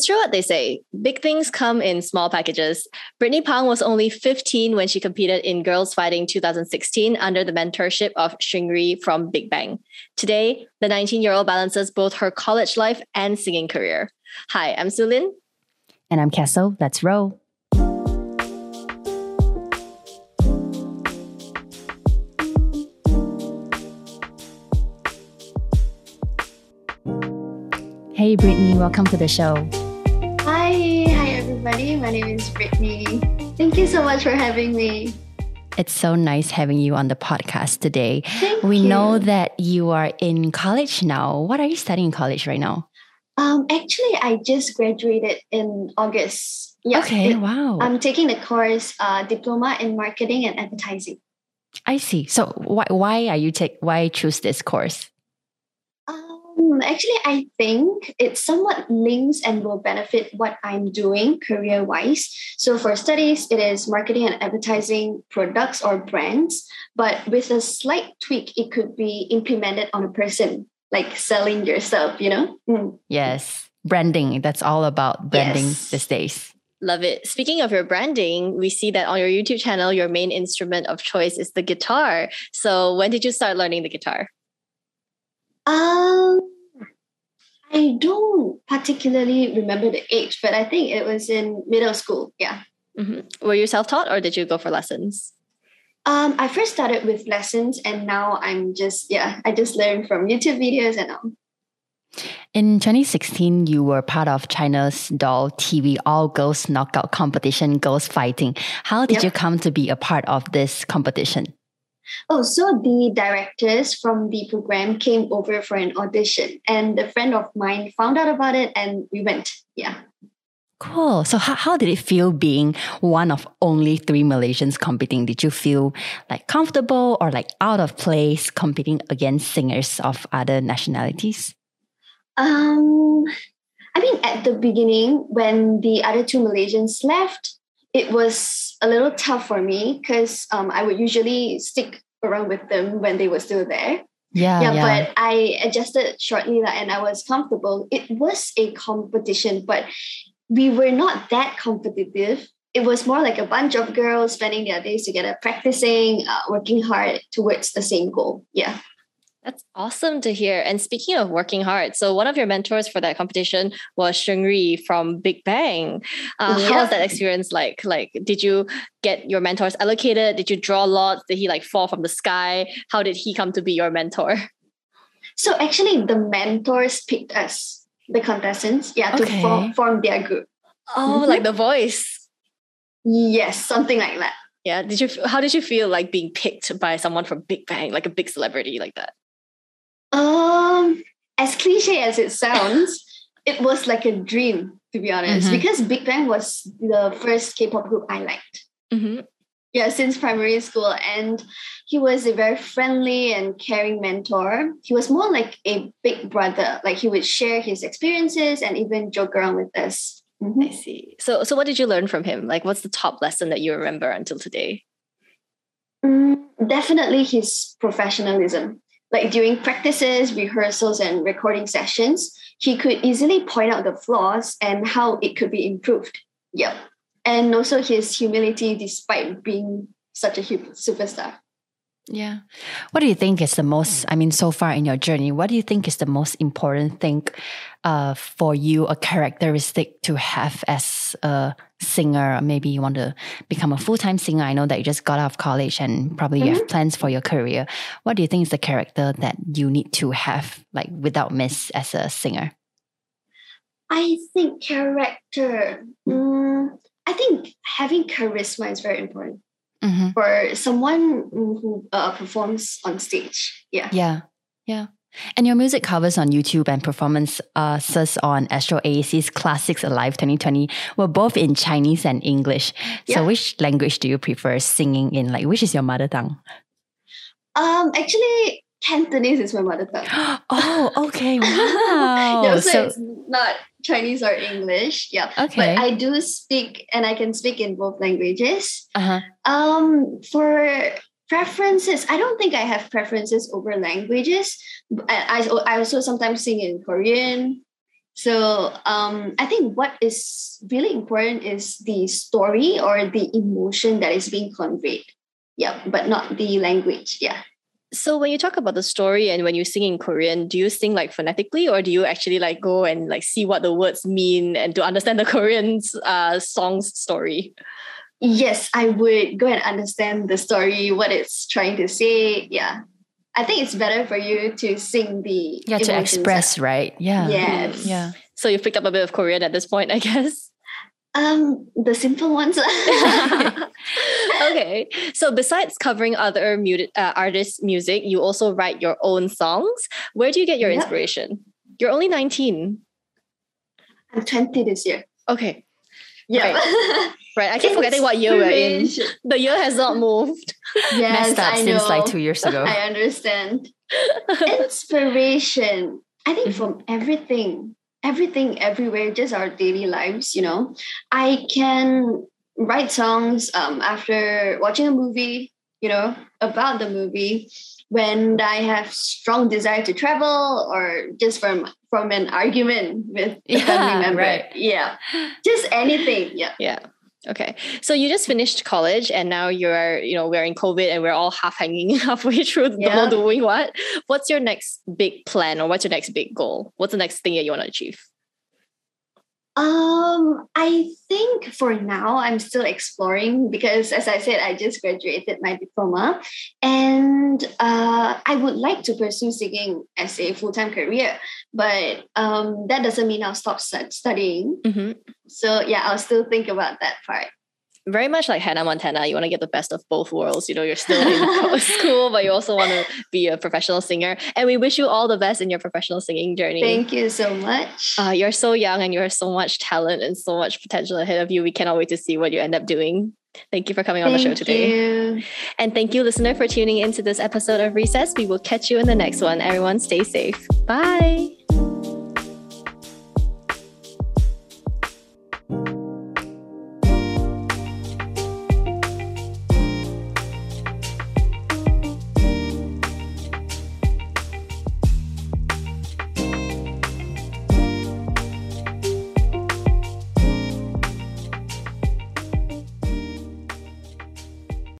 It's true what they say. Big things come in small packages. Brittany Pang was only 15 when she competed in Girls Fighting 2016 under the mentorship of Seungri from Big Bang. Today, the 19 year old balances both her college life and singing career. Hi, I'm Sulin. And I'm Kessel. Let's roll. Hey, Brittany, welcome to the show. Hi, hi everybody. My name is Brittany. Thank you so much for having me. It's so nice having you on the podcast today. Thank we you. know that you are in college now. What are you studying in college right now? Um, actually, I just graduated in August. Yeah, okay, it- wow. I'm taking the course uh, Diploma in Marketing and Advertising. I see. So why why are you take why choose this course? Um, actually, I think it somewhat links and will benefit what I'm doing career wise. So, for studies, it is marketing and advertising products or brands, but with a slight tweak, it could be implemented on a person, like selling yourself, you know? Mm. Yes. Branding. That's all about branding Yes. these days. Love it. Speaking of your branding, we see that on your YouTube channel, your main instrument of choice is the guitar. So, when did you start learning the guitar? Um, I don't particularly remember the age, but I think it was in middle school. Yeah. Mhm. Were you self taught or did you go for lessons? Um, I first started with lessons, and now I'm just yeah, I just learn from YouTube videos and all. In 2016, you were part of China's Doll TV All Girls Knockout Competition, Girls Fighting. How did Yep. you come to be a part of this competition? Oh, so the directors from the program came over for an audition, and a friend of mine found out about it, and we went. Yeah. Cool. So, how, how did it feel being one of only three Malaysians competing? Did you feel like comfortable or like out of place competing against singers of other nationalities? Um, I mean, at the beginning, when the other two Malaysians left, it was a little tough for me because um, I would usually stick around with them when they were still there. Yeah, yeah, yeah. but I adjusted shortly and I was comfortable. It was a competition, but we were not that competitive. It was more like a bunch of girls spending their days together, practicing, uh, working hard towards the same goal. Yeah. That's awesome to hear. And speaking of working hard, so one of your mentors for that competition was Seungri from Big Bang. Uh, How was that experience like? Like, did you get your mentors allocated? Did you draw lots? Did he like fall from the sky? How did he come to be your mentor? So actually, the mentors picked us, the contestants, yeah, to Okay. form, form their group. Oh, Mhm. like the voice. Yes, something like that. Yeah. Did you? How did you feel like being picked by someone from Big Bang, like a big celebrity like that? Um, as cliche as it sounds, it was like a dream, to be honest, Mhm. because Big Bang was the first K-pop group I liked. Mm-hmm. Yeah, since primary school, and he was a very friendly and caring mentor. He was more like a big brother. Like he would share his experiences and even joke around with us. Mhm. I see. So, so what did you learn from him? Like, what's the top lesson that you remember until today? Mm, definitely his professionalism. Like during practices, rehearsals, and recording sessions, he could easily point out the flaws and how it could be improved. Yep. And also his humility despite being such a superstar. Yeah. What do you think is the most, I mean, so far in your journey, what do you think is the most important thing uh, for you, a characteristic to have as a singer? Or Maybe you want to become a full time singer. I know that you just got out of college and probably you have plans for your career. What do you think is the character that you need to have, like, without miss as a singer? I think character. Mm, I think having charisma is very important Mm-hmm. for someone who uh, performs on stage. Yeah. Yeah. Yeah. And your music covers on YouTube and performances on Astro AEC's Classics Alive 2020 were both in Chinese and English. So Yeah. which language do you prefer singing in? Like which is your mother tongue? Um. Actually, Cantonese is my mother tongue. oh, okay. Wow. yeah, so, so it's not Chinese or English. Yeah. okay. But I do speak and I can speak in both languages. uh-huh. Um, for preferences, I don't think I have preferences over languages. I, I, I also sometimes sing in Korean, So um, I think what is really important is the story or the emotion that is being conveyed. Yeah, but not the language. Yeah. So when you talk about the story and when you sing in Korean, do you sing like phonetically or do you actually like go and like see what the words mean and to understand the Korean uh, song's story? Yes, I would go and understand the story, what it's trying to say. Yeah. I think it's better for you to sing the Yeah, to express, right? Yeah. Yes. Yeah. So you've picked up a bit of Korean at this point, I guess. Um, the simple ones. okay. So besides covering other mu- uh, artists' music, you also write your own songs. Where do you get your yep. inspiration? You're only 19. I'm 20 this year. Okay. Yeah. Right. right. I keep forgetting what year we're in. The year has not moved. Yes, Messed up I since know. like two years ago. I understand. Inspiration. I think from everything everything everywhere, just our daily lives, you know. I can write songs um, after watching a movie, you know, about the movie, when I have strong desire to travel or just from from an argument with a yeah, family member. Right. Yeah. Just anything. Yeah. Yeah. Okay. So you just finished college and now you're, you know, we're in COVID and we're all half hanging halfway through yeah. doing what? What's your next big plan or what's your next big goal? What's the next thing that you want to achieve? Um, I think for now I'm still exploring because, as I said, I just graduated my diploma, and uh, I would like to pursue singing as a full time career. But um, that doesn't mean I'll stop studying. Mm-hmm. So yeah, I'll still think about that part very much like Hannah Montana, you want to get the best of both worlds. You know, you're still in school, but you also want to be a professional singer. And we wish you all the best in your professional singing journey. Thank you so much. Uh, you're so young and you have so much talent and so much potential ahead of you. We cannot wait to see what you end up doing. Thank you for coming on thank the show today. You. And thank you, listener, for tuning into this episode of Recess. We will catch you in the next one. Everyone, stay safe. Bye.